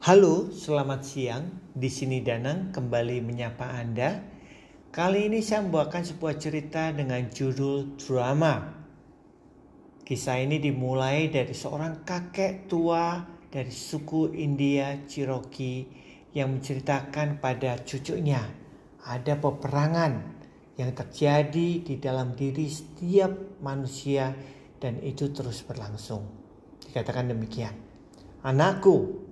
Halo, selamat siang. Di sini Danang kembali menyapa Anda. Kali ini saya membawakan sebuah cerita dengan judul drama. Kisah ini dimulai dari seorang kakek tua dari suku India Cherokee yang menceritakan pada cucunya ada peperangan yang terjadi di dalam diri setiap manusia dan itu terus berlangsung. Dikatakan demikian. Anakku,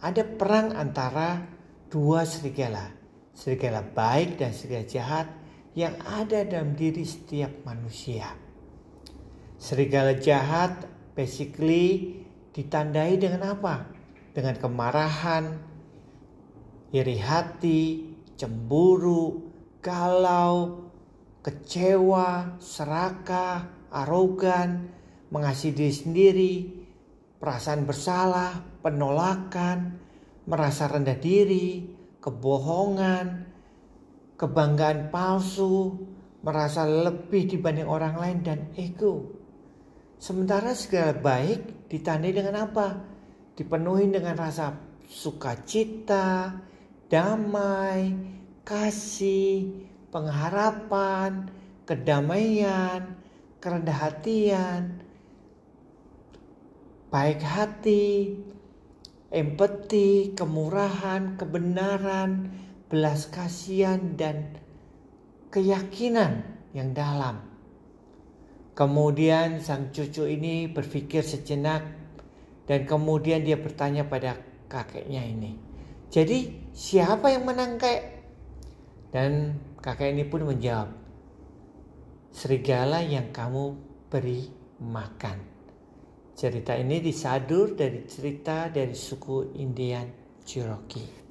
ada perang antara dua serigala, serigala baik dan serigala jahat yang ada dalam diri setiap manusia. Serigala jahat basically ditandai dengan apa? Dengan kemarahan, iri hati, cemburu, galau, kecewa, serakah, arogan, mengasihi diri sendiri, perasaan bersalah, penolakan, merasa rendah diri, kebohongan, kebanggaan palsu, merasa lebih dibanding orang lain dan ego. Sementara segala baik ditandai dengan apa? Dipenuhi dengan rasa sukacita, damai, kasih, pengharapan, kedamaian, kerendah hatian, baik hati, empati, kemurahan, kebenaran, belas kasihan, dan keyakinan yang dalam. Kemudian sang cucu ini berpikir sejenak dan kemudian dia bertanya pada kakeknya ini. Jadi siapa yang menang kek? Dan kakek ini pun menjawab, serigala yang kamu beri makan. Cerita ini disadur dari cerita dari suku Indian Cherokee.